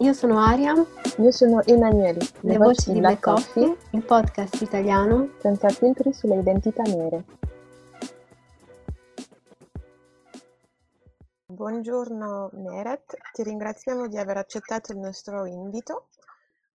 io sono Aria. Io sono Emanuele. Le, Le voci di Black Coffee, Coffee, il podcast italiano senza filtri sulle identità nere. Buongiorno Meret, ti ringraziamo di aver accettato il nostro invito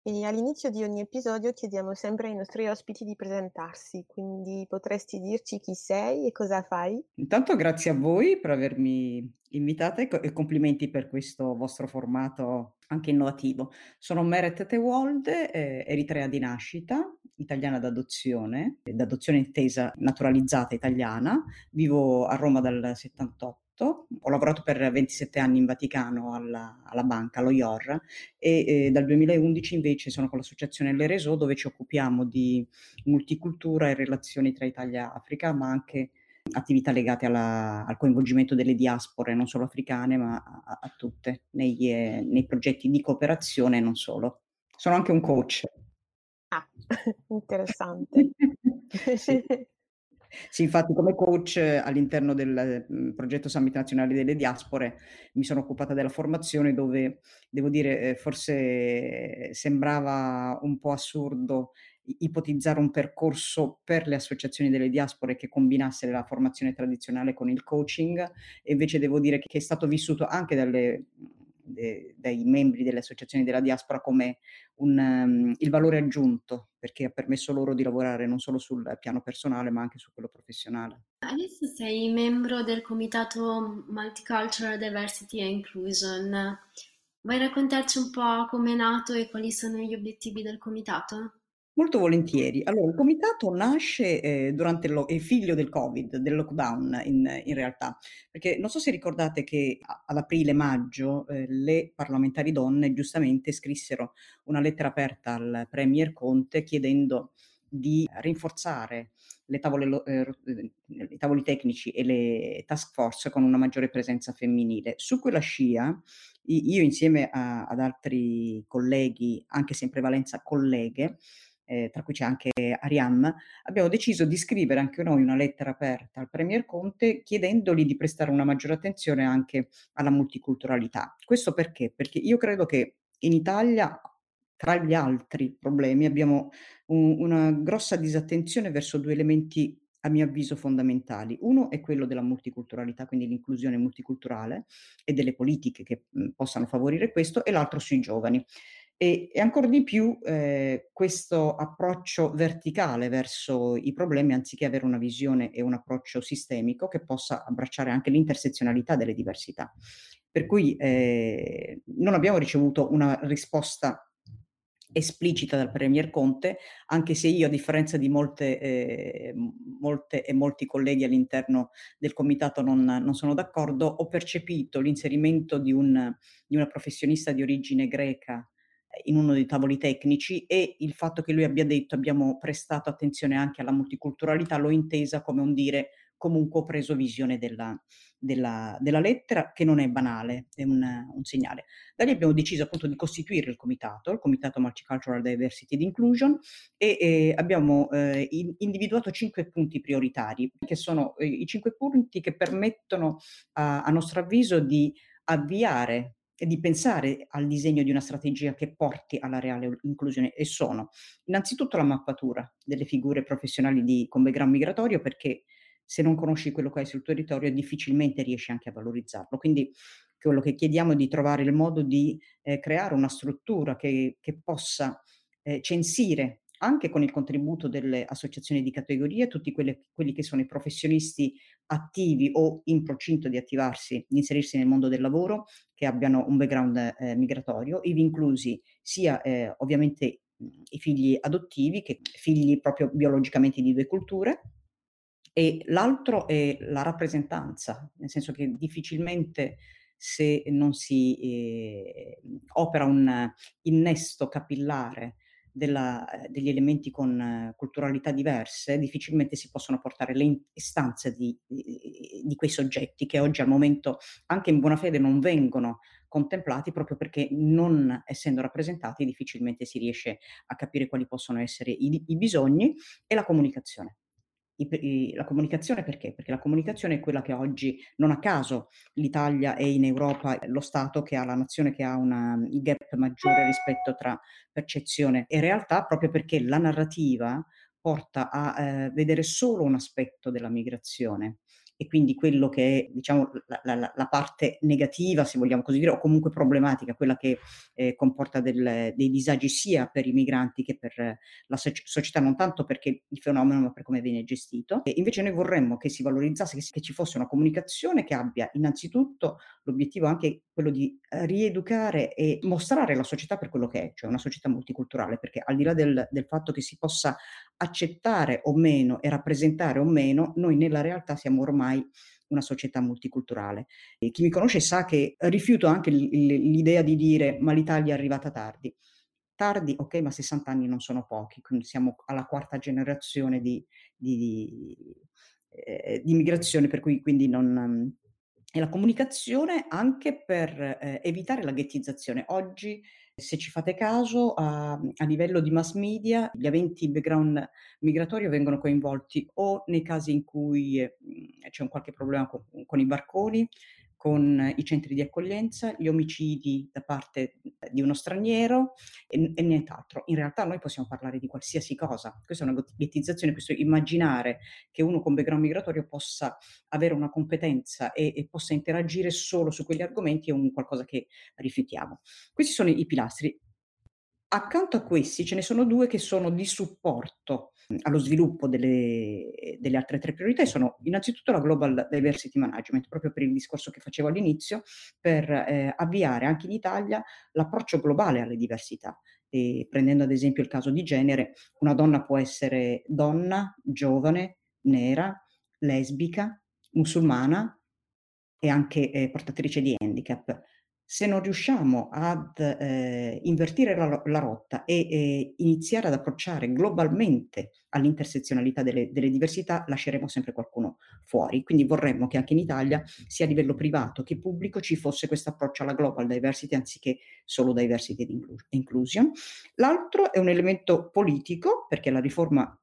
e all'inizio di ogni episodio chiediamo sempre ai nostri ospiti di presentarsi, quindi potresti dirci chi sei e cosa fai? Intanto grazie a voi per avermi invitata e complimenti per questo vostro formato anche innovativo. Sono Meret Tewald, eh, eritrea di nascita, italiana d'adozione, d'adozione intesa naturalizzata italiana, vivo a Roma dal 78 ho lavorato per 27 anni in Vaticano alla, alla banca, allo IOR, e eh, dal 2011 invece sono con l'associazione L'Ereso dove ci occupiamo di multicultura e relazioni tra Italia e Africa, ma anche attività legate alla, al coinvolgimento delle diaspore, non solo africane, ma a, a tutte, nei, eh, nei progetti di cooperazione e non solo. Sono anche un coach. Ah, interessante. sì. Sì, infatti come coach all'interno del mhmm, progetto Summit Nazionale delle Diaspore mi sono occupata della formazione dove, devo dire, eh, forse sembrava un po' assurdo ipotizzare un percorso per le associazioni delle diaspore che combinasse la formazione tradizionale con il coaching. Invece devo dire che è stato vissuto anche dalle dai membri delle associazioni della diaspora come un, um, il valore aggiunto, perché ha permesso loro di lavorare non solo sul piano personale, ma anche su quello professionale. Adesso sei membro del Comitato Multicultural Diversity and Inclusion. Vuoi raccontarci un po' come è nato e quali sono gli obiettivi del comitato? Molto volentieri. Allora, il comitato nasce eh, durante lo, è figlio del Covid, del lockdown in, in, realtà, perché non so se ricordate che ad aprile-maggio eh, le parlamentari donne giustamente scrissero una lettera aperta al Premier Conte chiedendo di rinforzare le tavole, eh, i tavoli tecnici e le task force con una maggiore presenza femminile. Su quella scia, io insieme a, ad altri colleghi, anche se in prevalenza colleghe, eh, tra cui c'è anche Ariam, abbiamo deciso di scrivere anche noi una lettera aperta al Premier Conte chiedendogli di prestare una maggiore attenzione anche alla multiculturalità. Questo perché? Perché io credo che in Italia, tra gli altri problemi, abbiamo un, una grossa disattenzione verso due elementi a mio avviso fondamentali. Uno è quello della multiculturalità, quindi l'inclusione multiculturale e delle politiche che mh, possano favorire questo, e l'altro sui giovani. E, e ancora di più eh, questo approccio verticale verso i problemi anziché avere una visione e un approccio sistemico che possa abbracciare anche l'intersezionalità delle diversità. Per cui eh, non abbiamo ricevuto una risposta esplicita dal Premier Conte, anche se io, a differenza di molte, eh, molte e molti colleghi all'interno del comitato, non, non sono d'accordo, ho percepito l'inserimento di, un, di una professionista di origine greca in uno dei tavoli tecnici e il fatto che lui abbia detto abbiamo prestato attenzione anche alla multiculturalità l'ho intesa come un dire comunque ho preso visione della, della, della lettera che non è banale, è un, un, segnale. Da lì abbiamo deciso appunto di costituire il comitato, il Comitato Multicultural Diversity and Inclusion e eh, abbiamo eh, individuato cinque punti prioritari che sono eh, i cinque punti che permettono a, a nostro avviso di avviare di pensare al disegno di una strategia che porti alla reale inclusione e sono innanzitutto la mappatura delle figure professionali di, background migratorio perché se non conosci quello che hai sul territorio difficilmente riesci anche a valorizzarlo. Quindi quello che chiediamo è di trovare il modo di eh, creare una struttura che, che possa eh, censire anche con il contributo delle associazioni di categoria, tutti quelle, quelli che sono i professionisti attivi o in procinto di attivarsi, di inserirsi nel mondo del lavoro, che abbiano un background eh, migratorio, ivi inclusi sia eh, ovviamente i figli adottivi che figli proprio biologicamente di due culture, e l'altro è la rappresentanza, nel senso che difficilmente se non si eh, opera un innesto capillare della, degli elementi con eh, culturalità diverse, difficilmente si possono portare le istanze di, di, di, quei soggetti che oggi al momento anche in buona fede non vengono contemplati proprio perché non essendo rappresentati difficilmente si riesce a capire quali possono essere i, i bisogni e la comunicazione i, i, la comunicazione perché? Perché la comunicazione è quella che oggi, non a caso, l'Italia è in Europa lo Stato che ha, la nazione che ha una gap maggiore rispetto tra percezione e realtà, proprio perché la narrativa porta a eh, vedere solo un aspetto della migrazione e quindi quello che è diciamo, la, la, la, parte negativa, se vogliamo così dire, o comunque problematica, quella che eh, comporta del, dei disagi sia per i migranti che per la società, non tanto perché il fenomeno, ma per come viene gestito. E invece noi vorremmo che si valorizzasse, che, che ci fosse una comunicazione che abbia innanzitutto l'obiettivo anche quello di rieducare e mostrare la società per quello che è, cioè una società multiculturale, perché al di là del, del fatto che si possa accettare o meno e rappresentare o meno, noi nella realtà siamo ormai una società multiculturale. E chi mi conosce sa che rifiuto anche l'idea di dire ma l'Italia è arrivata tardi. Tardi, ok, ma 60 anni non sono pochi, quindi siamo alla quarta generazione di, di, eh, di migrazione, per cui quindi non... E la comunicazione anche per eh, evitare la ghettizzazione. Oggi se ci fate caso, a, a livello di mass media, gli aventi background migratorio vengono coinvolti o nei casi in cui eh, c'è un qualche problema con, con i barconi, con i centri di accoglienza, gli omicidi da parte di uno straniero e, e, nient'altro. In realtà noi possiamo parlare di qualsiasi cosa. Questa è una ghettizzazione, questo immaginare che uno con background migratorio possa avere una competenza e, e possa interagire solo su quegli argomenti è un qualcosa che rifiutiamo. Questi sono i pilastri. Accanto a questi ce ne sono due che sono di supporto allo sviluppo delle, delle, altre tre priorità sono innanzitutto la Global Diversity Management, proprio per il discorso che facevo all'inizio, per eh, avviare anche in Italia l'approccio globale alle diversità. E prendendo ad esempio il caso di genere, una donna può essere donna, giovane, nera, lesbica, musulmana e anche eh, portatrice di handicap se non riusciamo ad eh, invertire la, la, rotta e eh, iniziare ad approcciare globalmente all'intersezionalità delle, delle, diversità, lasceremo sempre qualcuno fuori. Quindi vorremmo che anche in Italia, sia a livello privato che pubblico, ci fosse questo approccio alla global diversity anziché solo diversity e inclusion. L'altro è un elemento politico, perché la riforma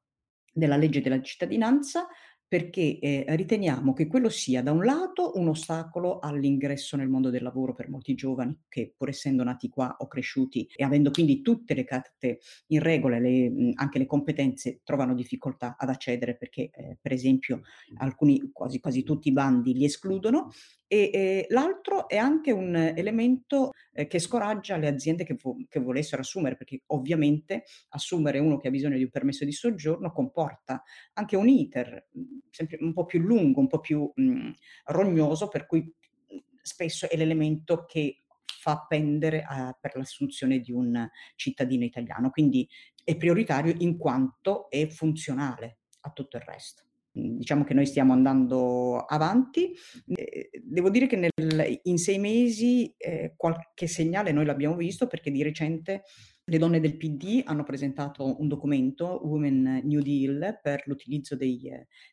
della legge della cittadinanza perché eh, riteniamo che quello sia da un lato un ostacolo all'ingresso nel mondo del lavoro per molti giovani che pur essendo nati qua o cresciuti e avendo quindi tutte le carte in regola, le, anche le competenze, trovano difficoltà ad accedere perché eh, per esempio alcuni, quasi, quasi tutti i bandi li escludono e eh, l'altro è anche un elemento eh, che scoraggia le aziende che, vo- che, volessero assumere, perché ovviamente assumere uno che ha bisogno di un permesso di soggiorno comporta anche un iter sempre un po' più lungo, un po' più mh, rognoso, per cui spesso è l'elemento che fa pendere a, per l'assunzione di un cittadino italiano. Quindi è prioritario in quanto è funzionale a tutto il resto. Mhmm, diciamo che noi stiamo andando avanti. Eh, devo dire che nel, in sei mesi eh, qualche segnale noi l'abbiamo visto perché di recente le donne del PD hanno presentato un documento, Women New Deal, per l'utilizzo dei,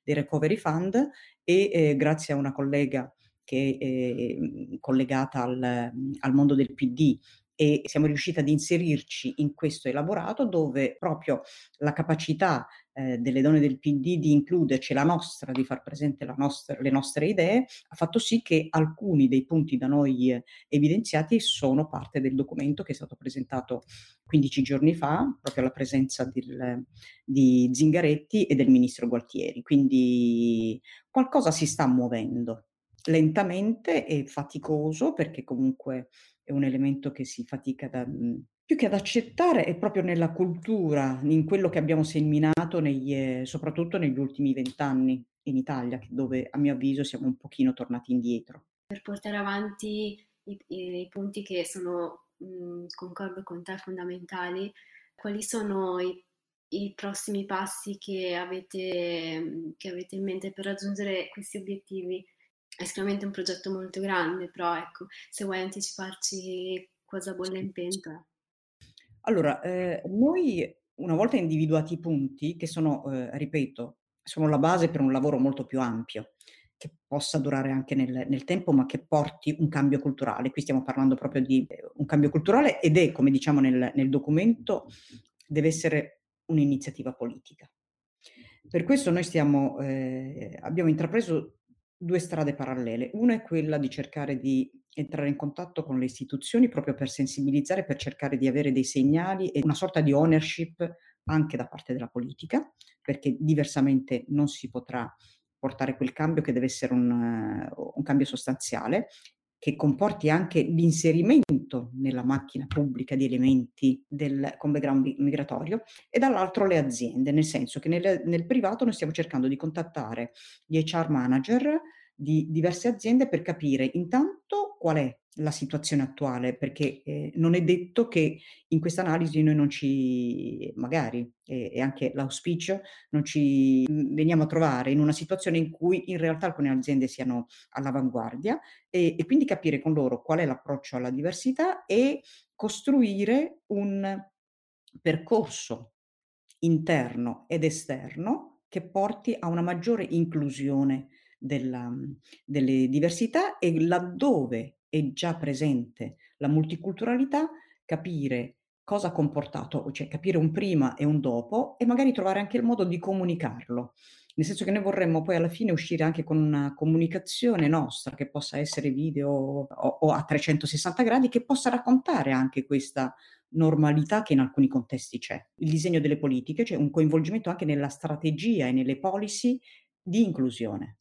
dei recovery fund e eh, grazie a una collega che è ehm, collegata al, al mondo del PD e siamo riusciti ad inserirci in questo elaborato dove proprio la capacità eh, delle donne del PD di includerci la nostra, di far presente nostra, le nostre idee, ha fatto sì che alcuni dei punti da noi eh, evidenziati sono parte del documento che è stato presentato 15 giorni fa, proprio alla presenza del, di Zingaretti e del ministro Gualtieri. Quindi qualcosa si sta muovendo lentamente e faticoso perché comunque è un elemento che si fatica da, mhmm, più che ad accettare è proprio nella cultura, in quello che abbiamo seminato negli, eh, soprattutto negli ultimi vent'anni in Italia, dove a mio avviso siamo un pochino tornati indietro. Per portare avanti i, i, punti che sono, mh, mm, concordo con te, fondamentali, quali sono i, i prossimi passi che avete, che avete in mente per raggiungere questi obiettivi? È sicuramente un progetto molto grande, però ecco, se vuoi anticiparci cosa bolle in pentola. Allora, eh, noi una volta individuati i punti, che sono, eh, ripeto, sono la base per un lavoro molto più ampio, che possa durare anche nel, nel, tempo, ma che porti un cambio culturale. Qui stiamo parlando proprio di eh, un cambio culturale ed è, come diciamo nel, nel documento, deve essere un'iniziativa politica. Per questo noi stiamo, eh, abbiamo intrapreso due strade parallele. Una è quella di cercare di entrare in contatto con le istituzioni proprio per sensibilizzare, per cercare di avere dei segnali e una sorta di ownership anche da parte della politica, perché diversamente non si potrà portare quel cambio che deve essere un, un cambio sostanziale che comporti anche l'inserimento nella macchina pubblica di elementi del, con background migratorio e dall'altro le aziende, nel senso che nel, nel privato noi stiamo cercando di contattare gli HR manager di diverse aziende per capire intanto qual è la situazione attuale, perché eh, non è detto che in questa analisi noi non ci, magari, e, anche l'auspicio, non ci mm, veniamo a trovare in una situazione in cui in realtà alcune aziende siano all'avanguardia e, e quindi capire con loro qual è l'approccio alla diversità e costruire un percorso interno ed esterno che porti a una maggiore inclusione della, delle diversità e laddove è già presente la multiculturalità, capire cosa ha comportato, cioè capire un prima e un dopo e magari trovare anche il modo di comunicarlo. Nel senso che noi vorremmo poi alla fine uscire anche con una comunicazione nostra che possa essere video o, o a 360 gradi, che possa raccontare anche questa normalità che in alcuni contesti c'è. Il disegno delle politiche, cioè un coinvolgimento anche nella strategia e nelle policy di inclusione.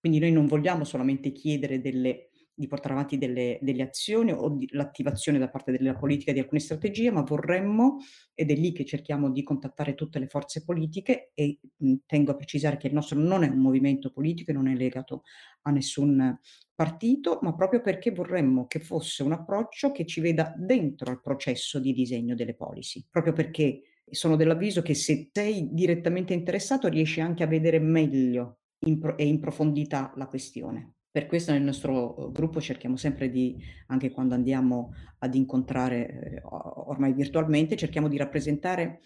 Quindi noi non vogliamo solamente chiedere delle, di portare avanti delle, delle azioni o l'attivazione da parte della politica di alcune strategie, ma vorremmo, ed è lì che cerchiamo di contattare tutte le forze politiche e mh, tengo a precisare che il nostro non è un movimento politico e non è legato a nessun partito, ma proprio perché vorremmo che fosse un approccio che ci veda dentro al processo di disegno delle policy, proprio perché sono dell'avviso che se sei direttamente interessato riesci anche a vedere meglio in pro- e in profondità la questione. Per questo nel nostro uhm, gruppo cerchiamo sempre di, anche quando andiamo ad incontrare eh, ormai virtualmente, cerchiamo di rappresentare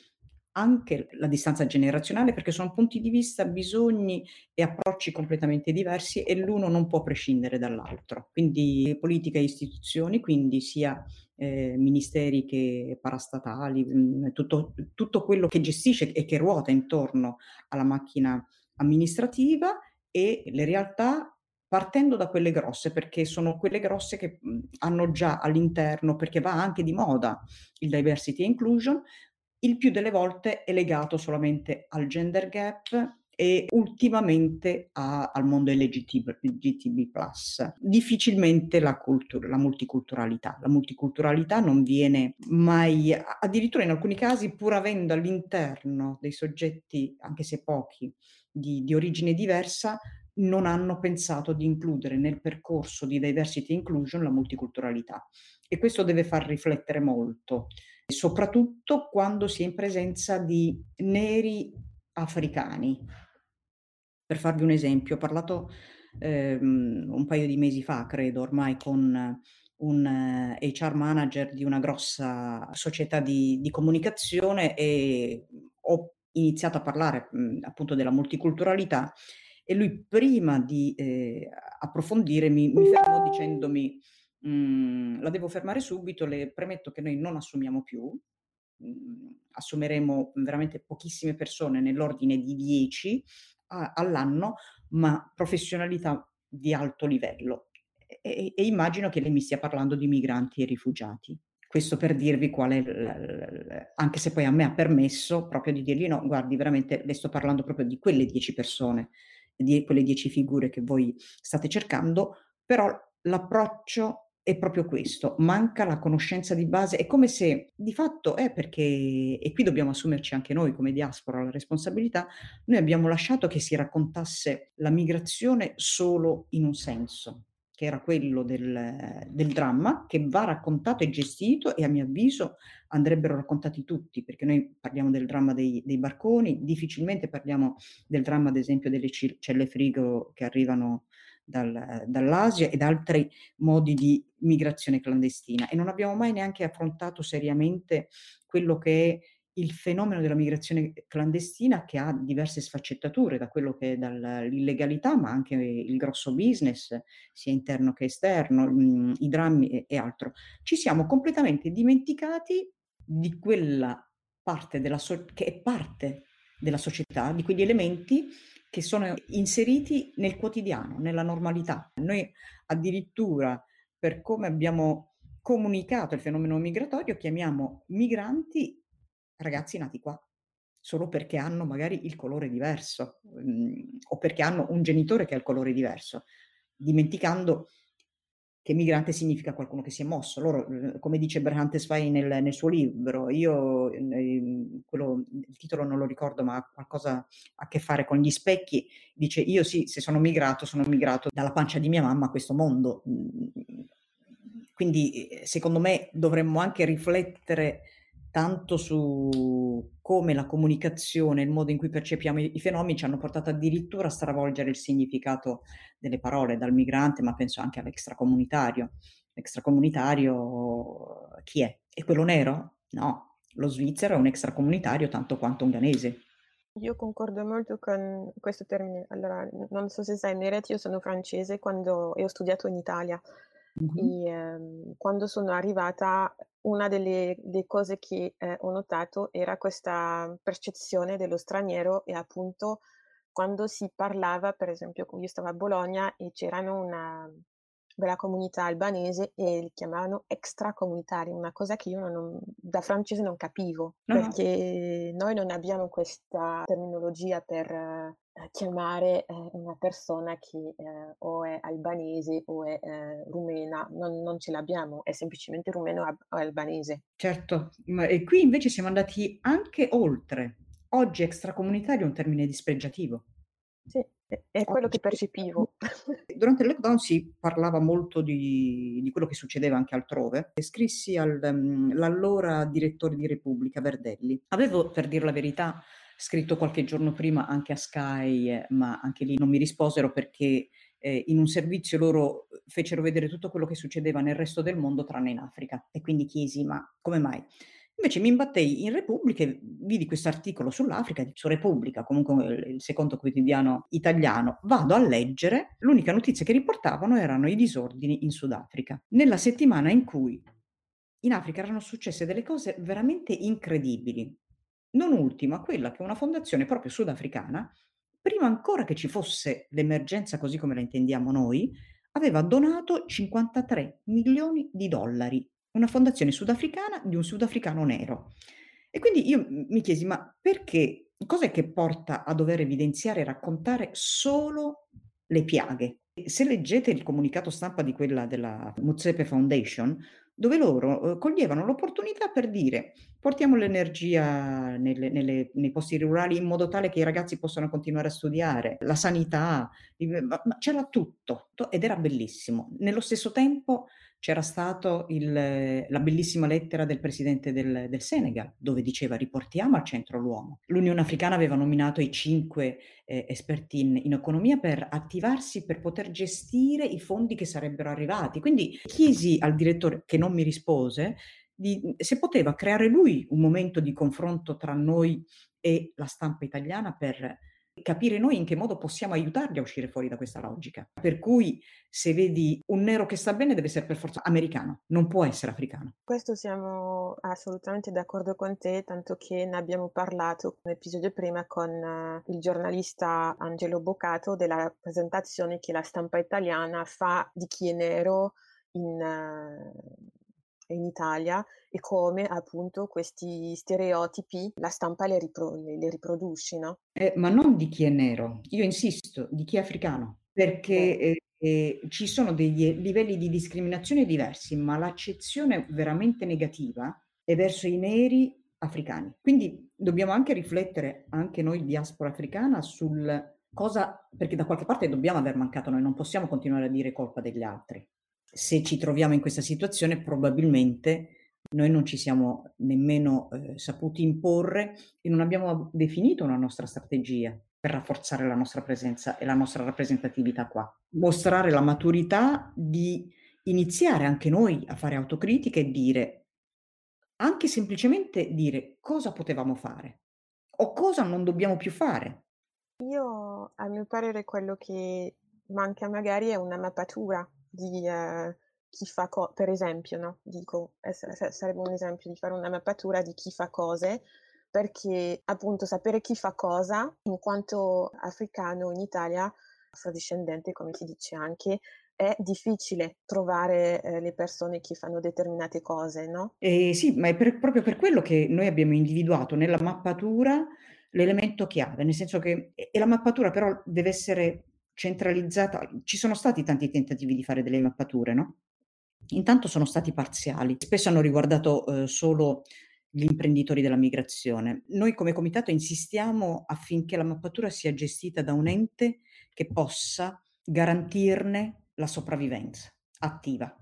anche la distanza generazionale perché sono punti di vista, bisogni e approcci completamente diversi e l'uno non può prescindere dall'altro. Quindi politica e istituzioni, quindi sia eh, ministeri che parastatali, mh, tutto, tutto quello che gestisce e che ruota intorno alla macchina amministrativa e le realtà partendo da quelle grosse, perché sono quelle grosse che mhmm, hanno già all'interno, perché va anche di moda il diversity inclusion, il più delle volte è legato solamente al gender gap e ultimamente a, al mondo LGTB, LGTB+. Difficilmente la, cultura, la multiculturalità. La multiculturalità non viene mai, addirittura in alcuni casi, pur avendo all'interno dei soggetti, anche se pochi, di, di origine diversa non hanno pensato di includere nel percorso di diversity inclusion la multiculturalità. E questo deve far riflettere molto, soprattutto quando si è in presenza di neri africani. Per farvi un esempio, ho parlato ehm, un paio di mesi fa, credo, ormai con un HR manager di una grossa società di, di comunicazione e ho iniziato a parlare mh, appunto della multiculturalità e lui prima di eh, approfondire mi, mi fermò dicendomi mh, la devo fermare subito, le premetto che noi non assumiamo più, mh, assumeremo veramente pochissime persone nell'ordine di 10 a, all'anno, ma professionalità di alto livello. E, e, immagino che lei mi stia parlando di migranti e rifugiati. Questo per dirvi qual è, l- anche se poi a me ha permesso proprio di dirgli no, guardi, veramente le sto parlando proprio di quelle dieci persone, di quelle dieci figure che voi state cercando, però l'approccio è proprio questo, manca la conoscenza di base, è come se di fatto è perché, e qui dobbiamo assumerci anche noi come diaspora la responsabilità, noi abbiamo lasciato che si raccontasse la migrazione solo in un senso, che era quello del, del dramma, che va raccontato e gestito e a mio avviso andrebbero raccontati tutti, perché noi parliamo del dramma dei, dei barconi, difficilmente parliamo del dramma ad esempio delle celle frigo che arrivano dal, dall'Asia ed altri modi di migrazione clandestina. E non abbiamo mai neanche affrontato seriamente quello che è il fenomeno della migrazione clandestina che ha diverse sfaccettature, da quello che è dall'illegalità, ma anche il grosso business, sia interno che esterno, mh, i drammi e, e altro. Ci siamo completamente dimenticati di quella parte della so- che è parte della società, di quegli elementi che sono inseriti nel quotidiano, nella normalità. Noi addirittura per come abbiamo comunicato il fenomeno migratorio chiamiamo migranti ragazzi nati qua, solo perché hanno magari il colore diverso mh, o perché hanno un genitore che ha il colore diverso, dimenticando che migrante significa qualcuno che si è mosso. Loro, eh, come dice Berhante Svai nel, nel, suo libro, io eh, quello, il titolo non lo ricordo, ma ha qualcosa a che fare con gli specchi, dice io sì, se sono migrato, sono migrato dalla pancia di mia mamma a questo mondo. Quindi eh, secondo me dovremmo anche riflettere tanto su come la comunicazione, il modo in cui percepiamo i, fenomeni ci hanno portato addirittura a stravolgere il significato delle parole, dal migrante, ma penso anche all'extracomunitario. L'extracomunitario chi è? È quello nero? No, lo svizzero è un extracomunitario tanto quanto un ghanese. Io concordo molto con questo termine. Allora, non so se sai, Meret, io sono francese quando, e ho studiato in Italia. Mm-hmm. E, ehm, quando sono arrivata, una delle, delle cose che eh, ho notato era questa percezione dello straniero e appunto quando si parlava, per esempio, io stavo a Bologna e c'erano una della comunità albanese e li chiamavano extracomunitari, una cosa che io non, da francese non capivo, no. perché noi non abbiamo questa terminologia per eh, chiamare eh, una persona che eh, o è albanese o è rumena, non, non, ce l'abbiamo, è semplicemente rumeno o albanese. Certo, e qui invece siamo andati anche oltre. Oggi extracomunitario è un termine dispregiativo. Sì, è quello che percepivo. Durante il lockdown si parlava molto di, di quello che succedeva anche altrove. Scrissi all'allora ehm, direttore di Repubblica, Verdelli. Avevo, per dire la verità, scritto qualche giorno prima anche a Sky, eh, ma anche lì non mi risposero perché eh, in un servizio loro fecero vedere tutto quello che succedeva nel resto del mondo tranne in Africa. E quindi chiesi, ma come mai? Invece mi imbattei in Repubblica e vidi questo articolo sull'Africa, su Repubblica, comunque il secondo quotidiano italiano. Vado a leggere, l'unica notizia che riportavano erano i disordini in Sudafrica. Nella settimana in cui in Africa erano successe delle cose veramente incredibili. Non ultima quella che una fondazione proprio sudafricana, prima ancora che ci fosse l'emergenza così come la intendiamo noi, aveva donato 53 milioni di dollari una fondazione sudafricana di un sudafricano nero. E quindi io mi chiesi, ma perché, cos'è che porta a dover evidenziare e raccontare solo le piaghe? Se leggete il comunicato stampa di quella della Mutsepe Foundation, dove loro eh, coglievano l'opportunità per dire portiamo l'energia nelle, nelle, nei posti rurali in modo tale che i ragazzi possano continuare a studiare, la sanità, ma c'era tutto ed era bellissimo. Nello stesso tempo c'era stata la bellissima lettera del presidente del, del, Senegal, dove diceva riportiamo al centro l'uomo. L'Unione Africana aveva nominato i cinque eh, esperti in, in, economia per attivarsi per poter gestire i fondi che sarebbero arrivati. Quindi chiesi al direttore, che non mi rispose, di, se poteva creare lui un momento di confronto tra noi e la stampa italiana per capire noi in che modo possiamo aiutarli a uscire fuori da questa logica. Per cui se vedi un nero che sta bene deve essere per forza americano, non può essere africano. Questo siamo assolutamente d'accordo con te, tanto che ne abbiamo parlato un episodio prima con uh, il giornalista Angelo Boccato della presentazione che la stampa italiana fa di chi è nero in, uh, in Italia e come appunto questi stereotipi la stampa le, ripro- le riproduce, no? Eh, ma non di chi è nero, io insisto, di chi è africano, perché eh, eh, ci sono degli livelli di discriminazione diversi, ma l'accezione veramente negativa è verso i neri africani. Quindi dobbiamo anche riflettere, anche noi diaspora africana, sul cosa, perché da qualche parte dobbiamo aver mancato noi, non possiamo continuare a dire colpa degli altri. Se ci troviamo in questa situazione, probabilmente noi non ci siamo nemmeno eh, saputi imporre e non abbiamo definito una nostra strategia per rafforzare la nostra presenza e la nostra rappresentatività qua. Mostrare la maturità di iniziare anche noi a fare autocritica e dire, anche semplicemente dire cosa potevamo fare o cosa non dobbiamo più fare. Io, a mio parere, quello che manca magari è una mappatura di eh, chi fa cose, per esempio, no? Dico, sarebbe un esempio di fare una mappatura di chi fa cose, perché appunto sapere chi fa cosa, in quanto africano in Italia, afrodiscendente, come si dice anche, è difficile trovare eh, le persone che fanno determinate cose, no? Eh, sì, ma è per, proprio per quello che noi abbiamo individuato nella mappatura l'elemento chiave, nel senso che e la mappatura però deve essere centralizzata. Ci sono stati tanti tentativi di fare delle mappature, no? Intanto sono stati parziali, spesso hanno riguardato eh, solo gli imprenditori della migrazione. Noi come comitato insistiamo affinché la mappatura sia gestita da un ente che possa garantirne la sopravvivenza attiva.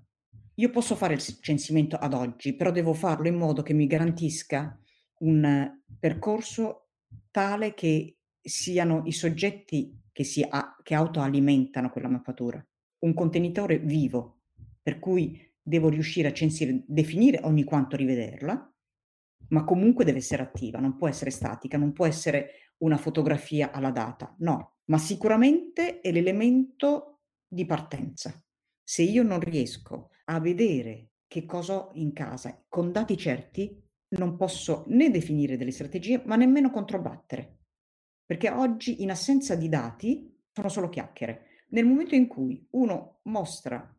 Io posso fare il censimento ad oggi, però devo farlo in modo che mi garantisca un percorso tale che siano i soggetti che, si a- che autoalimentano quella mappatura, un contenitore vivo, per cui devo riuscire a censire, definire ogni quanto rivederla, ma comunque deve essere attiva, non può essere statica, non può essere una fotografia alla data, no, ma sicuramente è l'elemento di partenza. Se io non riesco a vedere che cosa ho in casa con dati certi, non posso né definire delle strategie, ma nemmeno controbattere. Perché oggi in assenza di dati sono solo chiacchiere. Nel momento in cui uno mostra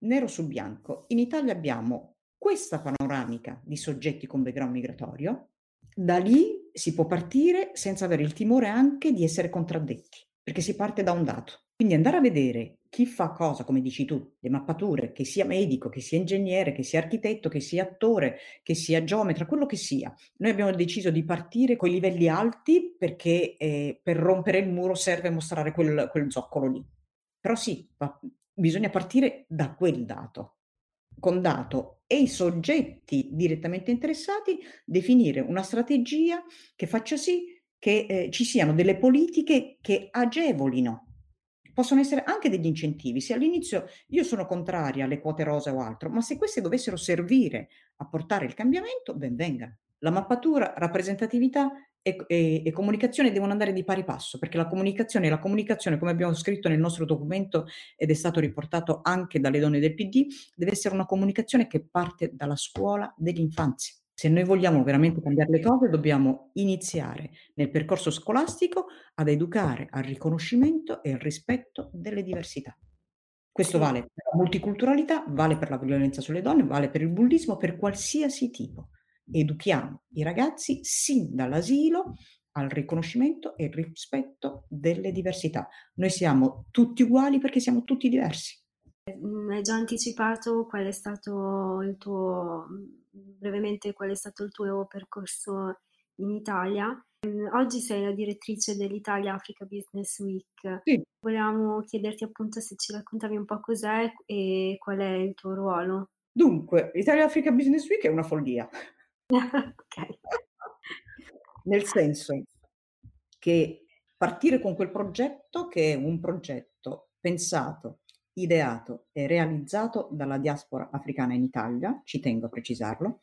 nero su bianco, in Italia abbiamo questa panoramica di soggetti con background migratorio, da lì si può partire senza avere il timore anche di essere contraddetti, perché si parte da un dato. Quindi andare a vedere chi fa cosa, come dici tu, le mappature, che sia medico, che sia ingegnere, che sia architetto, che sia attore, che sia geometra, quello che sia. Noi abbiamo deciso di partire con i livelli alti perché eh, per rompere il muro serve mostrare quel, quel zoccolo lì. Però sì, bisogna partire da quel dato, con dato e i soggetti direttamente interessati, definire una strategia che faccia sì che eh, ci siano delle politiche che agevolino possono essere anche degli incentivi. Se all'inizio io sono contraria alle quote rosa o altro, ma se queste dovessero servire a portare il cambiamento, ben venga. La mappatura, rappresentatività e, e, e, comunicazione devono andare di pari passo, perché la comunicazione, la comunicazione, come abbiamo scritto nel nostro documento ed è stato riportato anche dalle donne del PD, deve essere una comunicazione che parte dalla scuola dell'infanzia. Se noi vogliamo veramente cambiare le cose, dobbiamo iniziare nel percorso scolastico ad educare al riconoscimento e al rispetto delle diversità. Questo vale per la multiculturalità, vale per la violenza sulle donne, vale per il bullismo, per qualsiasi tipo. Educhiamo i ragazzi sin dall'asilo al riconoscimento e al rispetto delle diversità. Noi siamo tutti uguali perché siamo tutti diversi. Hai già anticipato qual è stato il tuo brevemente qual è stato il tuo percorso in Italia. Ehm, oggi sei la direttrice dell'Italia Africa Business Week. Sì. Volevamo chiederti appunto se ci raccontavi un po' cos'è e qual è il tuo ruolo. Dunque, l'Italia Africa Business Week è una follia. Ok. Nel senso che partire con quel progetto che è un progetto pensato ideato e realizzato dalla diaspora africana in Italia, ci tengo a precisarlo,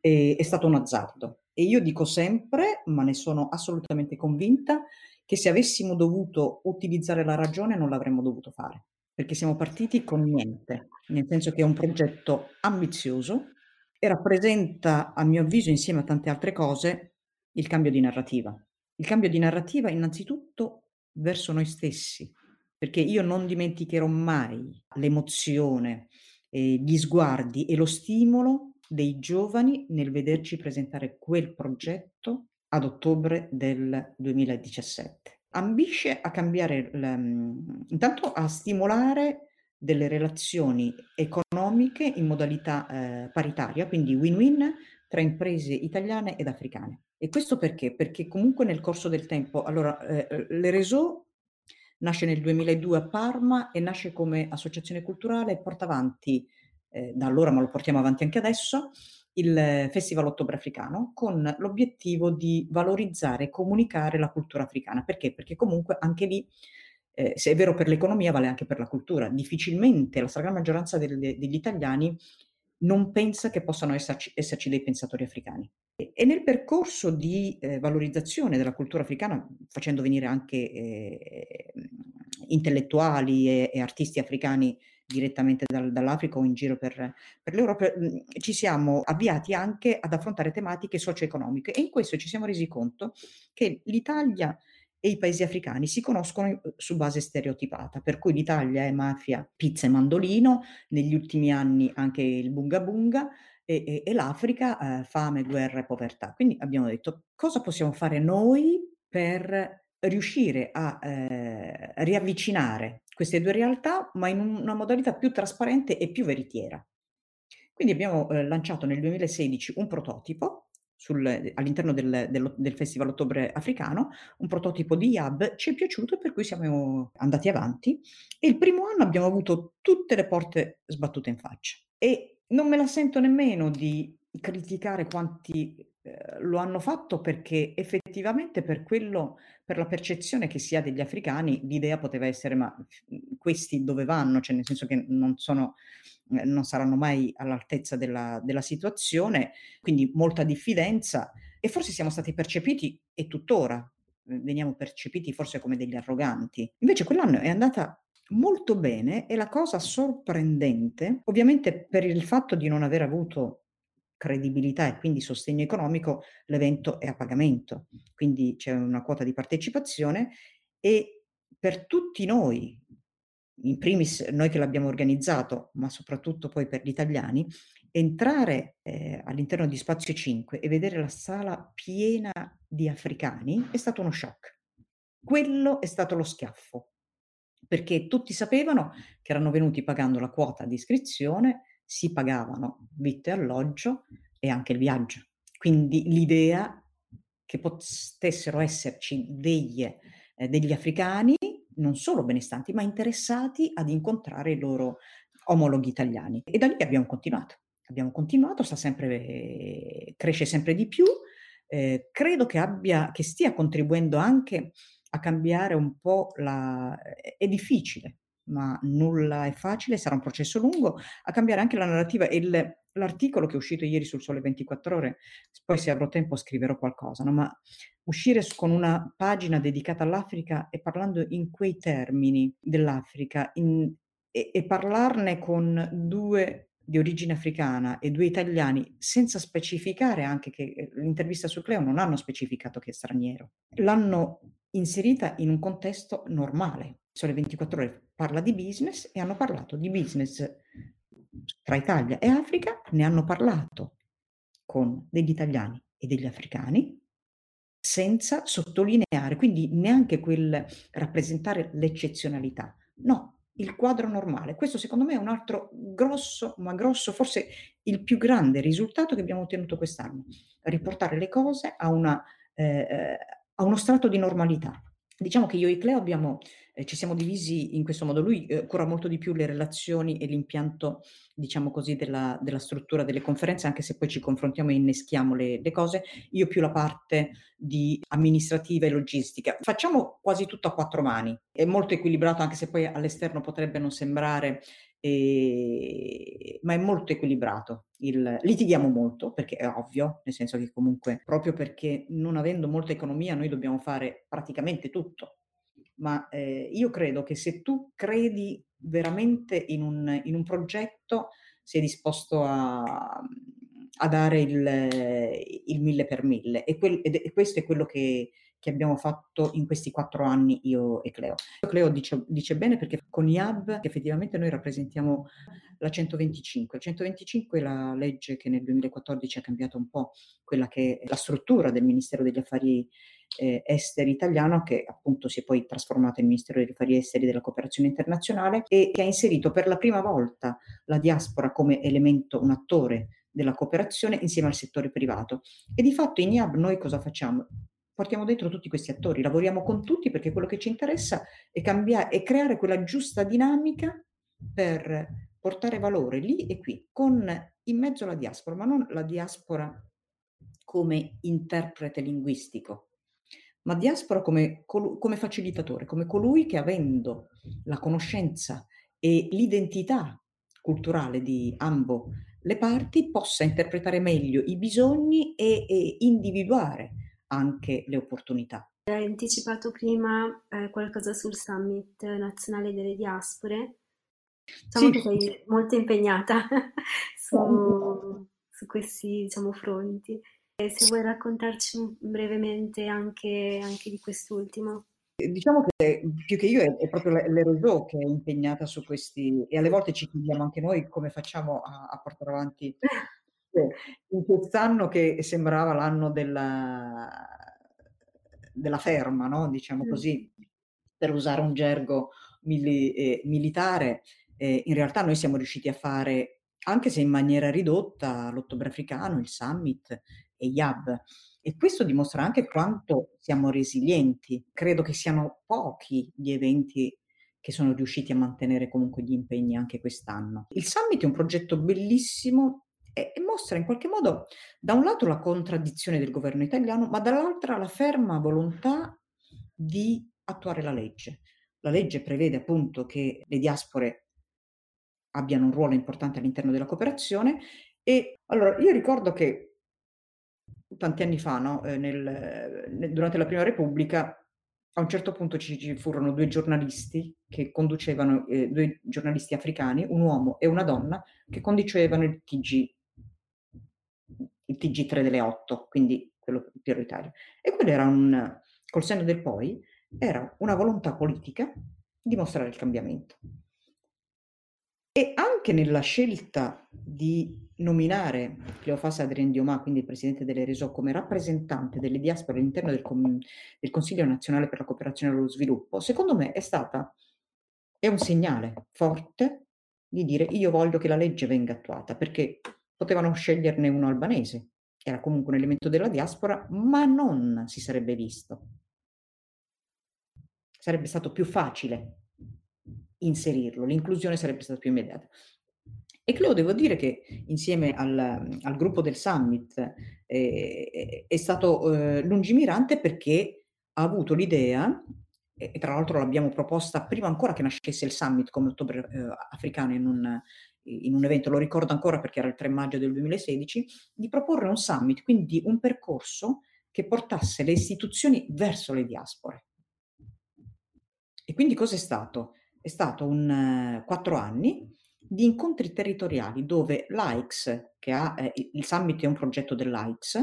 è stato un azzardo. E io dico sempre, ma ne sono assolutamente convinta, che se avessimo dovuto utilizzare la ragione non l'avremmo dovuto fare, perché siamo partiti con niente, nel senso che è un progetto ambizioso e rappresenta, a mio avviso, insieme a tante altre cose, il cambio di narrativa. Il cambio di narrativa innanzitutto verso noi stessi, perché io non dimenticherò mai l'emozione, eh, gli sguardi e lo stimolo dei giovani nel vederci presentare quel progetto ad ottobre del 2017. ambisce a cambiare, l- intanto a stimolare delle relazioni economiche in modalità eh, paritaria, quindi win-win tra imprese italiane ed africane. E questo perché? Perché comunque nel corso del tempo, allora, eh, l'Ereso nasce nel 2002 a Parma e nasce come associazione culturale e porta avanti, eh, da allora ma lo portiamo avanti anche adesso, il Festival Ottobre Africano con l'obiettivo di valorizzare e comunicare la cultura africana. Perché? Perché comunque anche lì, eh, se è vero per l'economia, vale anche per la cultura. Difficilmente la stragrande maggioranza delle, degli italiani non pensa che possano esserci, esserci dei pensatori africani. E, e nel percorso di eh, valorizzazione della cultura africana, facendo venire anche eh, intellettuali e, e artisti africani direttamente dal, dall'Africa o in giro per, per l'Europa, mm, ci siamo avviati anche ad affrontare tematiche socio-economiche e in questo ci siamo resi conto che l'Italia e i paesi africani si conoscono eh, su base stereotipata, per cui l'Italia è mafia, pizza e mandolino, negli ultimi anni anche il bunga bunga e, e, e l'Africa eh, fame, guerra e povertà. Quindi abbiamo detto cosa possiamo fare noi per riuscire a eh, riavvicinare queste due realtà, ma in una modalità più trasparente e più veritiera. Quindi abbiamo eh, lanciato nel 2016 un prototipo sul, all'interno del, del, del, Festival Ottobre Africano, un prototipo di hub, ci è piaciuto per cui siamo andati avanti e il primo anno abbiamo avuto tutte le porte sbattute in faccia e non me la sento nemmeno di criticare quanti eh, lo hanno fatto perché effettivamente per quello, per la percezione che si ha degli africani, l'idea poteva essere ma questi dove vanno? Cioè nel senso che non sono non saranno mai all'altezza della, della situazione, quindi molta diffidenza e forse siamo stati percepiti e tuttora eh, veniamo percepiti forse come degli arroganti. Invece quell'anno è andata molto bene e la cosa sorprendente, ovviamente per il fatto di non aver avuto credibilità e quindi sostegno economico, l'evento è a pagamento, quindi c'è una quota di partecipazione e per tutti noi, in primis noi che l'abbiamo organizzato, ma soprattutto poi per gli italiani, entrare eh, all'interno di Spazio 5 e vedere la sala piena di africani è stato uno shock. Quello è stato lo schiaffo, perché tutti sapevano che erano venuti pagando la quota di iscrizione, si pagavano vitto e alloggio e anche il viaggio. Quindi l'idea che potessero esserci degli, eh, degli africani non solo benestanti, ma interessati ad incontrare i loro omologhi italiani. E da lì abbiamo continuato. Abbiamo continuato, sta sempre, cresce sempre di più. Eh, credo che, abbia, che stia contribuendo anche a cambiare un po' la... è difficile, ma nulla è facile, sarà un processo lungo, a cambiare anche la narrativa. Il, l'articolo che è uscito ieri sul Sole 24 Ore, poi se avrò tempo scriverò qualcosa, no? ma uscire con una pagina dedicata all'Africa e parlando in quei termini dell'Africa in, e, e parlarne con due di origine africana e due italiani, senza specificare anche che eh, l'intervista su Cleo non hanno specificato che è straniero, l'hanno inserita in un contesto normale. Sole 24 ore parla di business e hanno parlato di business tra Italia e Africa, ne hanno parlato con degli italiani e degli africani senza sottolineare, quindi neanche quel rappresentare l'eccezionalità. No, il quadro normale. Questo secondo me è un altro grosso, ma grosso, forse il più grande risultato che abbiamo ottenuto quest'anno, riportare le cose a, una, eh, eh a uno strato di normalità. Diciamo che io e Cleo abbiamo eh, ci siamo divisi in questo modo. Lui eh, cura molto di più le relazioni e l'impianto, diciamo così, della, della, struttura delle conferenze, anche se poi ci confrontiamo e inneschiamo le, le, cose. Io più la parte di amministrativa e logistica. Facciamo quasi tutto a quattro mani. È molto equilibrato, anche se poi all'esterno potrebbe non sembrare e... ma è molto equilibrato. Il... Litighiamo molto, perché è ovvio, nel senso che comunque proprio perché non avendo molta economia noi dobbiamo fare praticamente tutto ma eh, io credo che se tu credi veramente in un, in un progetto, sei disposto a, a dare il, il, mille per mille. E, quel, e questo è quello che, che, abbiamo fatto in questi quattro anni io e Cleo. Cleo dice, dice bene perché con IAB effettivamente noi rappresentiamo la 125. La 125 è la legge che nel 2014 ha cambiato un po' quella che è la struttura del Ministero degli Affari eh, Esteri italiano che appunto si è poi trasformato in Ministero degli Affari Esteri della Cooperazione Internazionale e che ha inserito per la prima volta la diaspora come elemento, un attore della cooperazione insieme al settore privato. E di fatto in IAB noi cosa facciamo? Portiamo dentro tutti questi attori, lavoriamo con tutti perché quello che ci interessa è, cambiare, è creare quella giusta dinamica per portare valore lì e qui, con in mezzo la diaspora, ma non la diaspora come interprete linguistico, ma diaspora come, come facilitatore, come colui che avendo la conoscenza e l'identità culturale di ambo le parti possa interpretare meglio i bisogni e, e individuare anche le opportunità. Hai anticipato prima eh, qualcosa sul Summit nazionale delle diaspore. Diciamo sì. che sei molto impegnata su, su questi diciamo, fronti. E se vuoi raccontarci brevemente anche, anche di quest'ultimo. Diciamo che più che io è, è proprio l'Eroso che è impegnata su questi e alle volte ci chiediamo anche noi come facciamo a, a portare avanti in quest'anno che sembrava l'anno della, della ferma, no? diciamo così, per usare un gergo mili, eh, militare, eh, in realtà noi siamo riusciti a fare, anche se in maniera ridotta, l'ottobre africano, il summit e YAB. E questo dimostra anche quanto siamo resilienti. Credo che siano pochi gli eventi che sono riusciti a mantenere comunque gli impegni anche quest'anno. Il summit è un progetto bellissimo e, e mostra in qualche modo da un lato la contraddizione del governo italiano, ma dall'altra la ferma volontà di attuare la legge. La legge prevede appunto che le diaspore abbiano un ruolo importante all'interno della cooperazione e allora io ricordo che tanti anni fa, no, eh, nel, nel, durante la Prima Repubblica, a un certo punto ci, ci furono due giornalisti che conducevano, eh, due giornalisti africani, un uomo e una donna, che conducevano il TG, il TG3 delle 8, quindi quello prioritario. E quello era un, col senno del poi, era una volontà politica di mostrare il cambiamento. E anche nella scelta di nominare Cleofasa Adrien Diomà, quindi il presidente delle Resò, come rappresentante delle diaspore all'interno del, Com- del Consiglio nazionale per la cooperazione e lo sviluppo, secondo me è stata è un segnale forte di dire io voglio che la legge venga attuata, perché potevano sceglierne uno albanese, era comunque un elemento della diaspora, ma non si sarebbe visto. Sarebbe stato più facile inserirlo, l'inclusione sarebbe stata più immediata. E Cleo, devo dire che insieme al, al gruppo del summit eh, è stato eh, lungimirante perché ha avuto l'idea, e tra l'altro l'abbiamo proposta prima ancora che nascesse il summit come ottobre eh, africano in un, in un evento, lo ricordo ancora perché era il 3 maggio del 2016, di proporre un summit, quindi un percorso che portasse le istituzioni verso le diaspore. E quindi cos'è stato? È stato un quattro anni di incontri territoriali dove l'AIX, che ha, eh, il summit è un progetto dell'AIX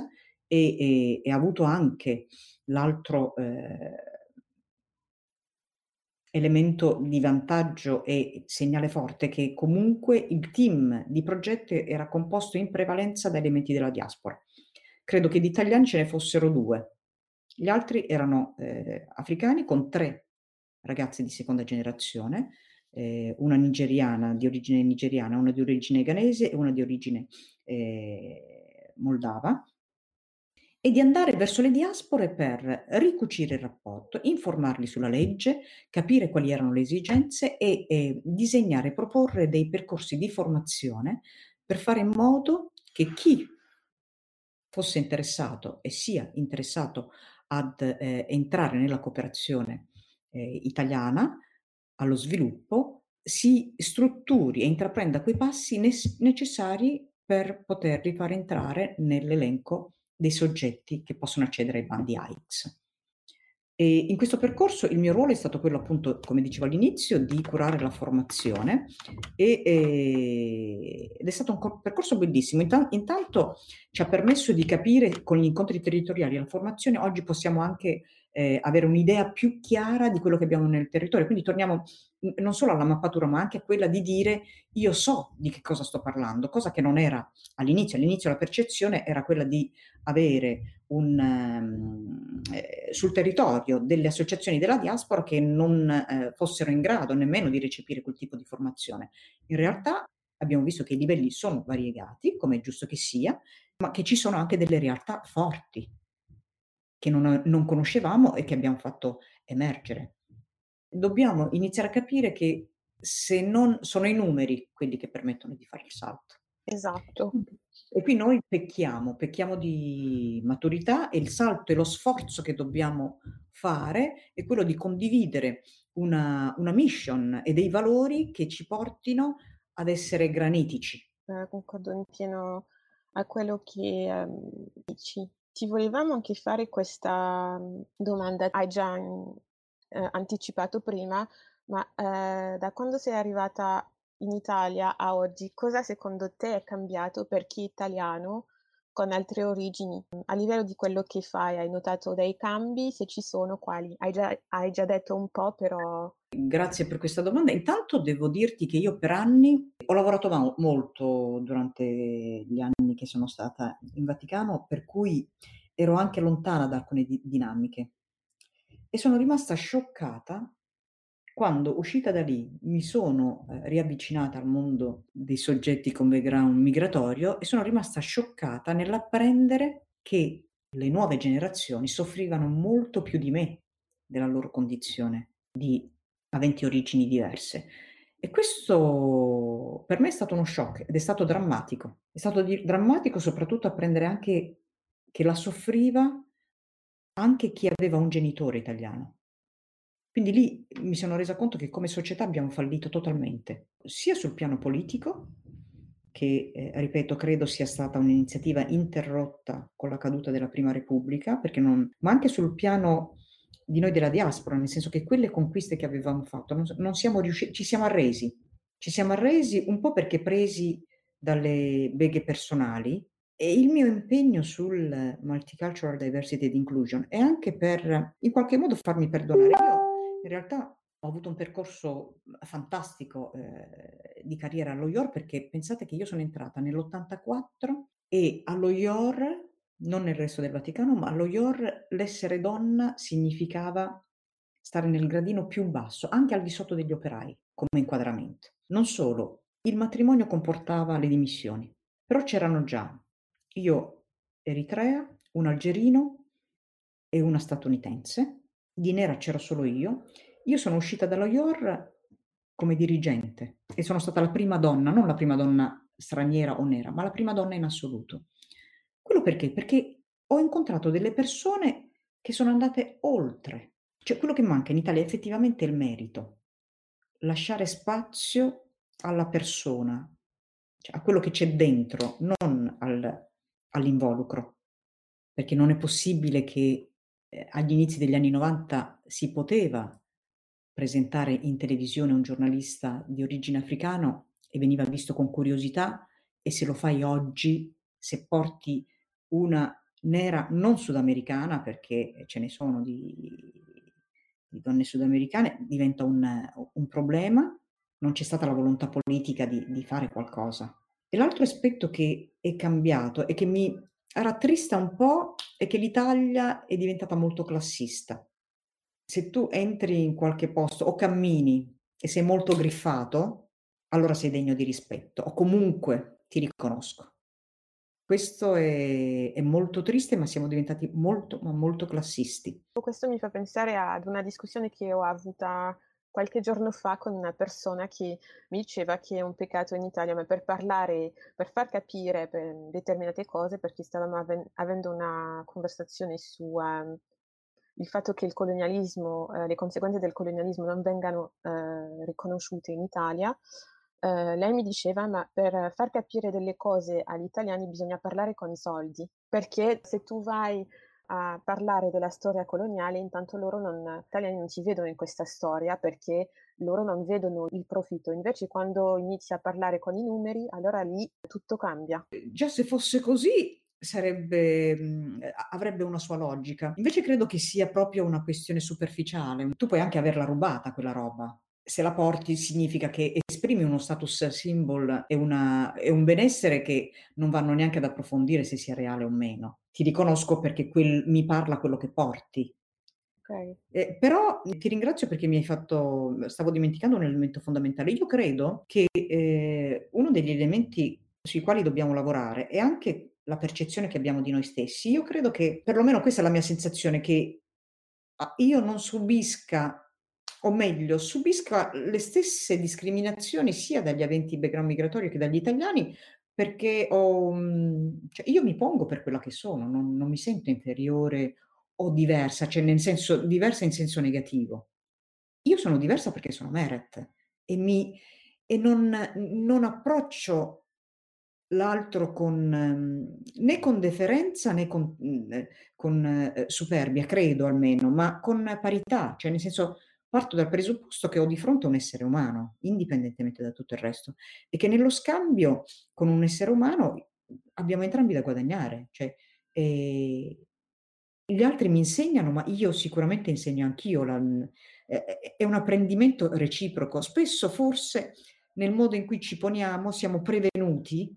e, e, e, ha avuto anche l'altro eh, elemento di vantaggio e segnale forte che comunque il team di progetto era composto in prevalenza da elementi della diaspora. Credo che di italiani ce ne fossero due. Gli altri erano eh, africani con tre ragazze di seconda generazione, eh, una nigeriana, di origine nigeriana, una di origine ghanese e una di origine eh, moldava, e di andare verso le diaspore per ricucire il rapporto, informarli sulla legge, capire quali erano le esigenze e, e disegnare e proporre dei percorsi di formazione per fare in modo che chi fosse interessato e sia interessato ad eh, entrare nella cooperazione eh, italiana allo sviluppo si strutturi e intraprenda quei passi ne- necessari per poterli far entrare nell'elenco dei soggetti che possono accedere ai bandi AIX. E in questo percorso il mio ruolo è stato quello, appunto, come dicevo all'inizio, di curare la formazione e, e, ed è stato un percorso bellissimo. Intanto, ci ha permesso di capire con gli incontri territoriali la formazione, oggi possiamo anche eh, avere un'idea più chiara di quello che abbiamo nel territorio. Quindi torniamo non solo alla mappatura, ma anche a quella di dire io so di che cosa sto parlando, cosa che non era all'inizio. All'inizio la percezione era quella di avere un, um, sul territorio delle associazioni della diaspora che non eh, fossero in grado nemmeno di recepire quel tipo di formazione. In realtà abbiamo visto che i livelli sono variegati, come è giusto che sia, ma che ci sono anche delle realtà forti che non, non conoscevamo e che abbiamo fatto emergere. Dobbiamo iniziare a capire che se non sono i numeri quelli che permettono di fare il salto. Esatto. E qui noi pecchiamo, pecchiamo di maturità e il salto e lo sforzo che dobbiamo fare è quello di condividere una, una mission e dei valori che ci portino ad essere granitici. Eh, concordo in pieno a quello che um, dici. Ti volevamo anche fare questa mhmm, domanda, hai già mhmm, eh, anticipato prima, ma eh, da quando sei arrivata in Italia a oggi, cosa secondo te è cambiato per chi è italiano con altre origini? A livello di quello che fai, hai notato dei cambi? Se ci sono, quali? Hai già, hai già detto un po', però... Grazie per questa domanda. Intanto devo dirti che io per anni ho lavorato mo- molto durante gli anni che sono stata in Vaticano, per cui ero anche lontana da alcune di- dinamiche. E sono rimasta scioccata quando uscita da lì mi sono eh, riavvicinata al mondo dei soggetti con background migratorio e sono rimasta scioccata nell'apprendere che le nuove generazioni soffrivano molto più di me della loro condizione di aventi origini diverse. E questo per me è stato uno shock ed è stato drammatico. È stato di- drammatico soprattutto apprendere anche che la soffriva anche chi aveva un genitore italiano. Quindi lì mi sono resa conto che come società abbiamo fallito totalmente, sia sul piano politico, che eh, ripeto credo sia stata un'iniziativa interrotta con la caduta della Prima Repubblica, non, ma anche sul piano di noi della diaspora, nel senso che quelle conquiste che avevamo fatto non, non siamo riusciti, ci siamo arresi, ci siamo arresi un po' perché presi dalle beghe personali, e il mio impegno sul Multicultural Diversity and Inclusion è anche per in qualche modo farmi perdonare. Io in realtà ho avuto un percorso fantastico eh, di carriera allo IOR perché pensate che io sono entrata nell'84 e allo IOR, non nel resto del Vaticano, ma allo IOR l'essere donna significava stare nel gradino più basso, anche al di sotto degli operai, come inquadramento. Non solo, il matrimonio comportava le dimissioni, però c'erano già io Eritrea, un algerino e una statunitense di nera c'ero solo io. Io sono uscita dallo IOR come dirigente e sono stata la prima donna, non la prima donna straniera o nera, ma la prima donna in assoluto. Quello perché? Perché ho incontrato delle persone che sono andate oltre. Cioè quello che manca in Italia è effettivamente il merito. Lasciare spazio alla persona, cioè a quello che c'è dentro, non al, all'involucro. Perché non è possibile che eh, agli inizi degli anni 90 si poteva presentare in televisione un giornalista di origine africano e veniva visto con curiosità e se lo fai oggi, se porti una nera non sudamericana, perché ce ne sono di, di donne sudamericane, diventa un, un, problema, non c'è stata la volontà politica di, di fare qualcosa. E l'altro aspetto che è cambiato e che mi rattrista un po' è che l'Italia è diventata molto classista. Se tu entri in qualche posto o cammini e sei molto griffato, allora sei degno di rispetto o comunque ti riconosco. Questo è, è, molto triste, ma siamo diventati molto, ma molto classisti. Questo mi fa pensare ad una discussione che ho avuta qualche giorno fa con una persona che mi diceva che è un peccato in Italia, ma per parlare, per far capire per determinate cose, perché stavamo ave- avendo una conversazione su um, il fatto che il colonialismo, eh, le conseguenze del colonialismo non vengano eh, riconosciute in Italia, eh, lei mi diceva, ma per far capire delle cose agli italiani bisogna parlare con i soldi, perché se tu vai a parlare della storia coloniale, intanto loro non, gli italiani non si vedono in questa storia perché loro non vedono il profitto. Invece quando inizi a parlare con i numeri, allora lì tutto cambia. Già se fosse così, sarebbe, avrebbe una sua logica. Invece credo che sia proprio una questione superficiale. Tu puoi anche averla rubata quella roba. Se la porti significa che esprimi uno status symbol e, una, e un benessere che non vanno neanche ad approfondire se sia reale o meno. Ti riconosco perché quel, mi parla quello che porti. Okay. Eh, però ti ringrazio perché mi hai fatto, stavo dimenticando un elemento fondamentale. Io credo che eh, uno degli elementi sui quali dobbiamo lavorare è anche la percezione che abbiamo di noi stessi. Io credo che, perlomeno questa è la mia sensazione, che ah, io non subisca, o meglio, subisca le stesse discriminazioni sia dagli aventi background migratorio che dagli italiani, perché ho, mm, cioè io mi pongo per quella che sono, non, non mi sento inferiore o diversa, cioè nel senso diversa in senso negativo. Io sono diversa perché sono Meret e, mi, e non, non approccio l'altro con, ehm, né con deferenza né con, mhmm, con eh, superbia, credo almeno, ma con parità, cioè nel senso parto dal presupposto che ho di fronte un essere umano, indipendentemente da tutto il resto, e che nello scambio con un essere umano abbiamo entrambi da guadagnare, cioè, eh, gli altri mi insegnano, ma io sicuramente insegno anch'io, la, è un apprendimento reciproco. Spesso forse nel modo in cui ci poniamo siamo prevenuti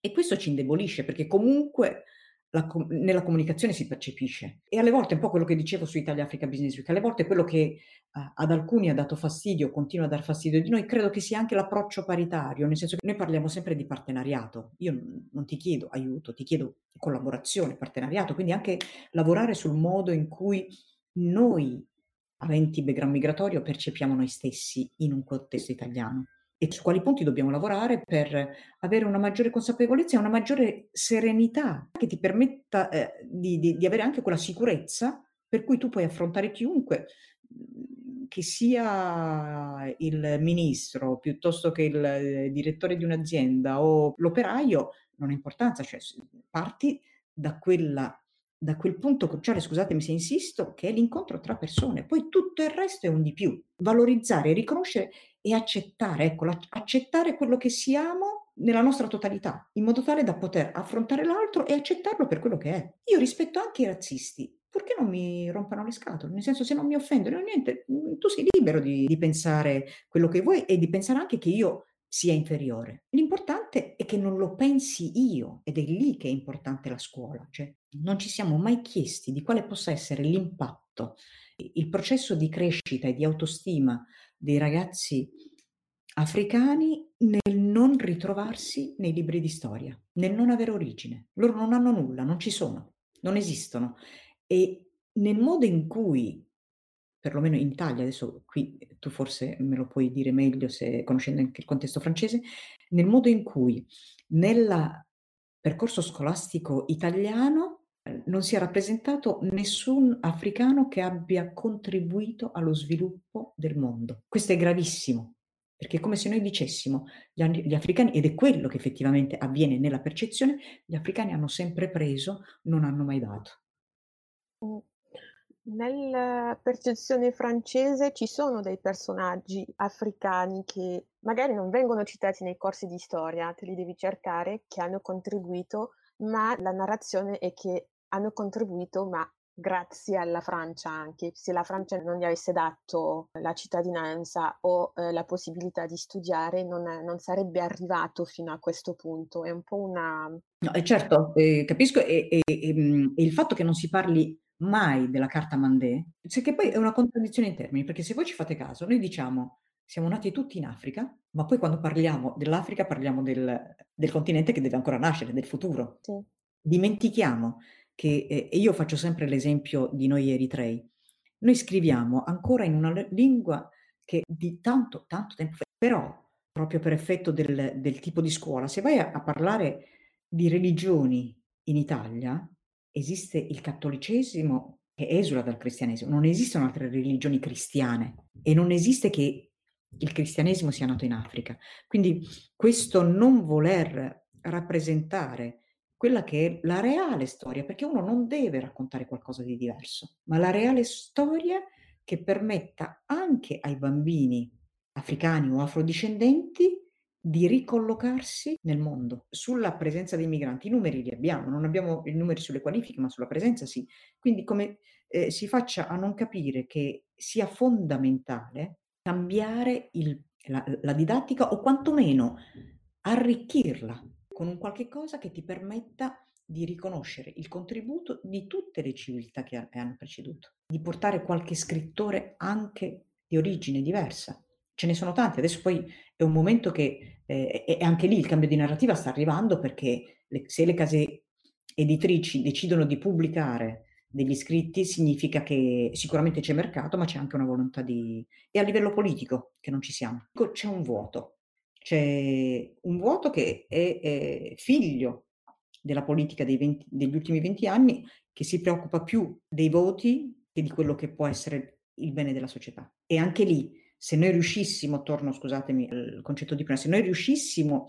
e questo ci indebolisce perché comunque la, nella comunicazione si percepisce. E alle volte, un po' quello che dicevo su Italia Africa Business Week, alle volte quello che uh, ad alcuni ha dato fastidio, continua a dar fastidio di noi, credo che sia anche l'approccio paritario, nel senso che noi parliamo sempre di partenariato. Io non ti chiedo aiuto, ti chiedo collaborazione, partenariato, quindi anche lavorare sul modo in cui noi, aventi background migratorio, percepiamo noi stessi in un contesto italiano e su quali punti dobbiamo lavorare per avere una maggiore consapevolezza e una maggiore serenità che ti permetta eh, di, di, di, avere anche quella sicurezza per cui tu puoi affrontare chiunque, mhmm, che sia il ministro piuttosto che il eh, direttore di un'azienda o l'operaio, non ha importanza, cioè parti da quella da quel punto cruciale, scusatemi se insisto, che è l'incontro tra persone, poi tutto il resto è un di più. Valorizzare, riconoscere e accettare, ecco, accettare quello che siamo nella nostra totalità, in modo tale da poter affrontare l'altro e accettarlo per quello che è. Io rispetto anche i razzisti, perché non mi rompano le scatole? Nel senso, se non mi offendono, niente, tu sei libero di, di pensare quello che vuoi e di pensare anche che io sia inferiore. L'importante è che non lo pensi io ed è lì che è importante la scuola, cioè non ci siamo mai chiesti di quale possa essere l'impatto, il processo di crescita e di autostima dei ragazzi africani nel non ritrovarsi nei libri di storia, nel non avere origine. Loro non hanno nulla, non ci sono, non esistono. E nel modo in cui perlomeno in Italia, adesso qui tu forse me lo puoi dire meglio se conoscendo anche il contesto francese, nel modo in cui nel percorso scolastico italiano non sia rappresentato nessun africano che abbia contribuito allo sviluppo del mondo. Questo è gravissimo, perché è come se noi dicessimo gli, gli, africani, ed è quello che effettivamente avviene nella percezione, gli africani hanno sempre preso, non hanno mai dato. Nella percezione francese ci sono dei personaggi africani che magari non vengono citati nei corsi di storia, te li devi cercare, che hanno contribuito, ma la narrazione è che hanno contribuito, ma grazie alla Francia anche. Se la Francia non gli avesse dato la cittadinanza o eh, la possibilità di studiare, non, non, sarebbe arrivato fino a questo punto. È un po' una... No, eh, certo, eh, capisco, e, e, e, mm, e il fatto che non si parli mai della carta Mandé, cioè che poi è una contraddizione in termini, perché se voi ci fate caso, noi diciamo siamo nati tutti in Africa, ma poi quando parliamo dell'Africa parliamo del, del continente che deve ancora nascere, del futuro. Sì. Dimentichiamo che, eh, io faccio sempre l'esempio di noi eritrei, noi scriviamo ancora in una lingua che di tanto, tanto tempo fa, però proprio per effetto del, del tipo di scuola, se vai a, a parlare di religioni in Italia, esiste il cattolicesimo che esula dal cristianesimo, non esistono altre religioni cristiane e non esiste che il cristianesimo sia nato in Africa. Quindi questo non voler rappresentare quella che è la reale storia, perché uno non deve raccontare qualcosa di diverso, ma la reale storia che permetta anche ai bambini africani o afrodiscendenti di ricollocarsi nel mondo. Sulla presenza dei migranti i numeri li abbiamo, non abbiamo i numeri sulle qualifiche, ma sulla presenza sì. Quindi come eh, si faccia a non capire che sia fondamentale cambiare il, la, la didattica o quantomeno arricchirla con un qualche cosa che ti permetta di riconoscere il contributo di tutte le civiltà che hanno preceduto, di portare qualche scrittore anche di origine diversa. Ce ne sono tanti, adesso poi è un momento che eh, e anche lì il cambio di narrativa sta arrivando perché le, se le case editrici decidono di pubblicare degli scritti significa che sicuramente c'è mercato, ma c'è anche una volontà di... e a livello politico che non ci siamo. C'è un vuoto, c'è un vuoto che è, è figlio della politica 20, degli ultimi venti anni che si preoccupa più dei voti che di quello che può essere il bene della società. E anche lì, se noi riuscissimo, torno scusatemi al concetto di prima, se noi riuscissimo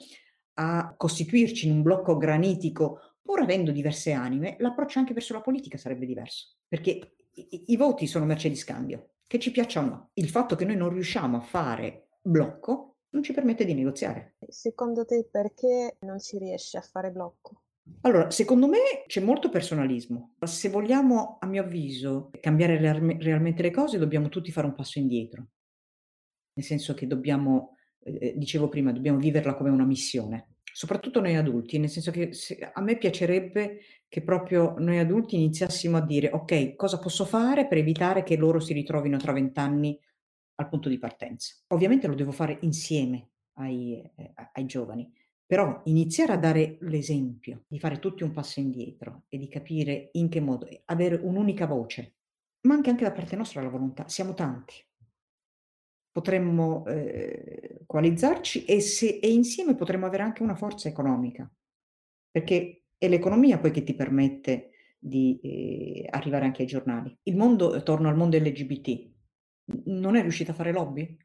a costituirci in un blocco granitico, pur avendo diverse anime, l'approccio anche verso la politica sarebbe diverso, perché i, i voti sono merce di scambio, che ci piaccia o no. Il fatto che noi non riusciamo a fare blocco non ci permette di negoziare. Secondo te perché non si riesce a fare blocco? Allora, secondo me c'è molto personalismo. Se vogliamo, a mio avviso, cambiare realmente le cose, dobbiamo tutti fare un passo indietro. Nel senso che dobbiamo, eh, dicevo prima, dobbiamo viverla come una missione. Soprattutto noi adulti, nel senso che a me piacerebbe che proprio noi adulti iniziassimo a dire, ok, cosa posso fare per evitare che loro si ritrovino tra vent'anni al punto di partenza. Ovviamente lo devo fare insieme ai, eh, ai giovani, però iniziare a dare l'esempio, di fare tutti un passo indietro e di capire in che modo, avere un'unica voce, ma anche, anche da parte nostra la volontà, siamo tanti. Potremmo eh, coalizzarci e, se, e insieme potremmo avere anche una forza economica, perché è l'economia poi che ti permette di eh, arrivare anche ai giornali. Il mondo, torno al mondo LGBT, non è riuscito a fare lobby?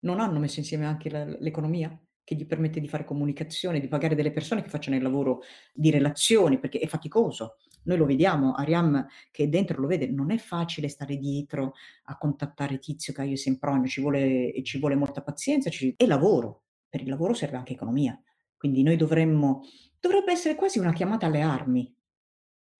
Non hanno messo insieme anche la, l'economia? che gli permette di fare comunicazione, di pagare delle persone che facciano il lavoro di relazioni, perché è faticoso. Noi lo vediamo, Ariam che dentro lo vede, non è facile stare dietro a contattare Tizio, Caio e Sempronio, ci vuole, ci vuole molta pazienza ci, e lavoro. Per il lavoro serve anche economia. Quindi noi dovremmo, dovrebbe essere quasi una chiamata alle armi.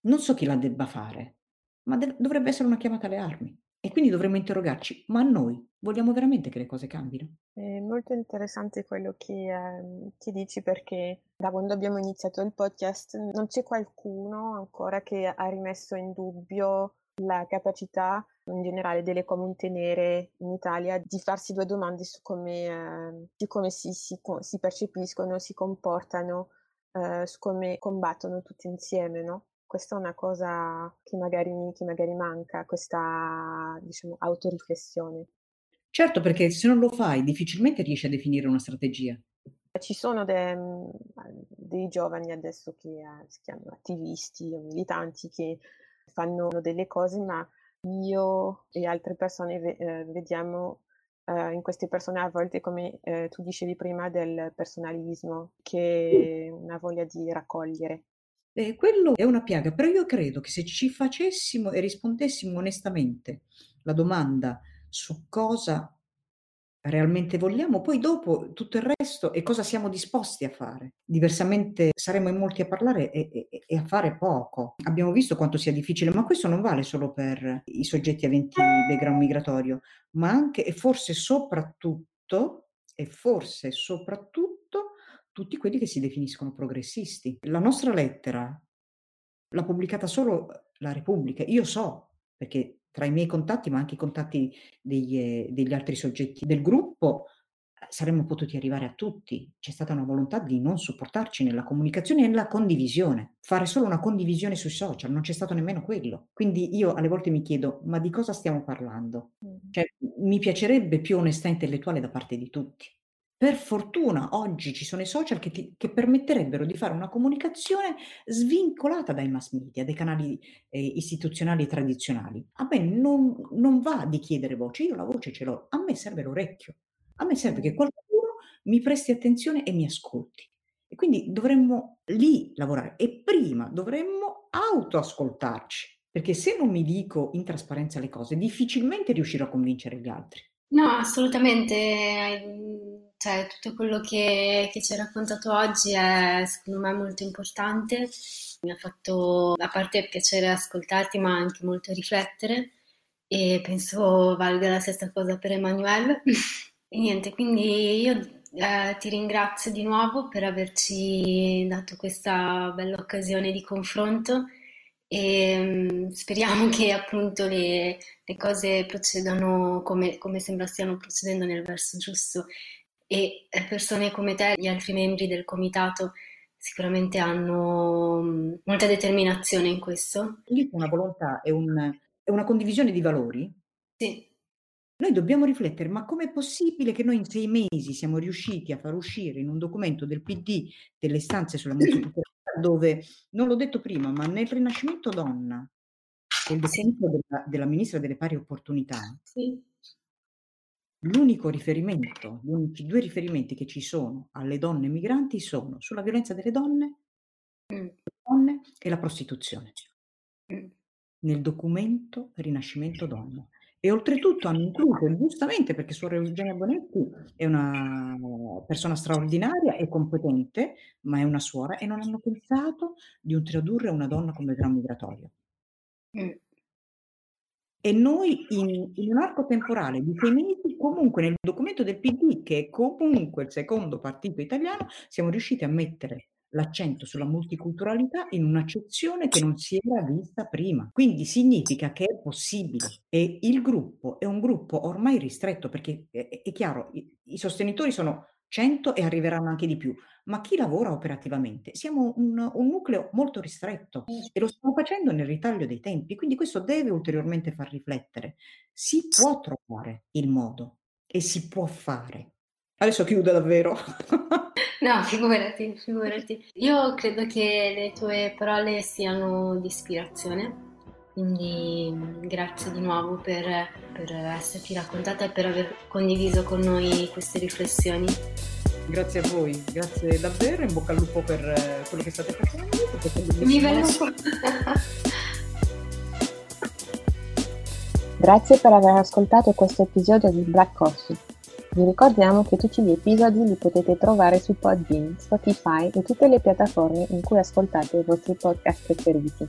Non so chi la debba fare, ma de- dovrebbe essere una chiamata alle armi. E quindi dovremmo interrogarci, ma noi vogliamo veramente che le cose cambino? È molto interessante quello che, eh, che dici perché da quando abbiamo iniziato il podcast non c'è qualcuno ancora che ha rimesso in dubbio la capacità in generale delle comunità nere in Italia di farsi due domande su come, eh, su come si, si, si, percepiscono, si comportano, eh, su come combattono tutti insieme, no? Questa è una cosa che magari, che magari manca, questa diciamo, autoriflessione. Certo, perché se non lo fai difficilmente riesci a definire una strategia. Ci sono de, dei giovani adesso che eh, si chiamano attivisti o militanti che fanno delle cose, ma io e altre persone eh, vediamo eh, in queste persone a volte, come eh, tu dicevi prima, del personalismo, che è una voglia di raccogliere. Eh, quello è una piaga, però io credo che se ci facessimo e rispondessimo onestamente la domanda su cosa realmente vogliamo, poi dopo tutto il resto e cosa siamo disposti a fare. Diversamente saremo in molti a parlare e, e, e, a fare poco. Abbiamo visto quanto sia difficile, ma questo non vale solo per i soggetti aventi background migratorio, ma anche e forse soprattutto, e forse soprattutto tutti quelli che si definiscono progressisti. La nostra lettera l'ha pubblicata solo la Repubblica. Io so, perché tra i miei contatti, ma anche i contatti degli, eh, degli altri soggetti del gruppo, saremmo potuti arrivare a tutti. C'è stata una volontà di non supportarci nella comunicazione e nella condivisione. Fare solo una condivisione sui social, non c'è stato nemmeno quello. Quindi io alle volte mi chiedo, ma di cosa stiamo parlando? Cioè, mi piacerebbe più onestà intellettuale da parte di tutti. Per fortuna oggi ci sono i social che, ti, che permetterebbero di fare una comunicazione svincolata dai mass media, dai canali eh, istituzionali tradizionali. A me non, non va di chiedere voce, io la voce ce l'ho, a me serve l'orecchio, a me serve che qualcuno mi presti attenzione e mi ascolti. E quindi dovremmo lì lavorare e prima dovremmo autoascoltarci, perché se non mi dico in trasparenza le cose, difficilmente riuscirò a convincere gli altri. No, assolutamente cioè, tutto quello che, che ci hai raccontato oggi è secondo me molto importante. Mi ha fatto a parte piacere ascoltarti, ma anche molto riflettere e penso valga la stessa cosa per Emanuele. e niente, quindi io eh, ti ringrazio di nuovo per averci dato questa bella occasione di confronto e um, speriamo che appunto le, le cose procedano come, come, sembra stiano procedendo nel verso giusto e eh, persone come te, gli altri membri del comitato, sicuramente hanno um, molta determinazione in questo. Quindi una volontà e un, una condivisione di valori? Sì. Noi dobbiamo riflettere, ma com'è possibile che noi in sei mesi siamo riusciti a far uscire in un documento del PD delle istanze sulla multiculturalità dove, non l'ho detto prima, ma nel Rinascimento Donna, del documento della, della Ministra delle Pari Opportunità, sì. L'unico riferimento, gli unici due riferimenti che ci sono alle donne migranti sono sulla violenza delle donne, mm. donne e la prostituzione. Mm. Nel documento Rinascimento Donna. E oltretutto hanno incluso, giustamente perché Suora Eugenia Bonetti è una persona straordinaria e competente, ma è una suora, e non hanno pensato di introdurre una donna come gran migratorio. Mm. E noi in, in, un arco temporale di sei mesi, comunque nel documento del PD, che è comunque il secondo partito italiano, siamo riusciti a mettere l'accento sulla multiculturalità in un'accezione che non si era vista prima. Quindi significa che è possibile e il gruppo è un gruppo ormai ristretto perché è, è chiaro, i, i, sostenitori sono 100 e arriveranno anche di più, ma chi lavora operativamente? Siamo un, un nucleo molto ristretto e lo stiamo facendo nel ritaglio dei tempi, quindi questo deve ulteriormente far riflettere. Si può trovare il modo e si può fare. Adesso chiudo davvero. No, figurati, figurati. Io credo che le tue parole siano di ispirazione, quindi grazie di nuovo per, per esserti raccontata e per aver condiviso con noi queste riflessioni. Grazie a voi, grazie davvero, in bocca al lupo per eh, quello che state facendo. Mi vedo Grazie per aver ascoltato questo episodio di Black Coffee. Vi ricordiamo che tutti gli episodi li potete trovare su Podbean, Spotify e tutte le piattaforme in cui ascoltate i vostri podcast preferiti.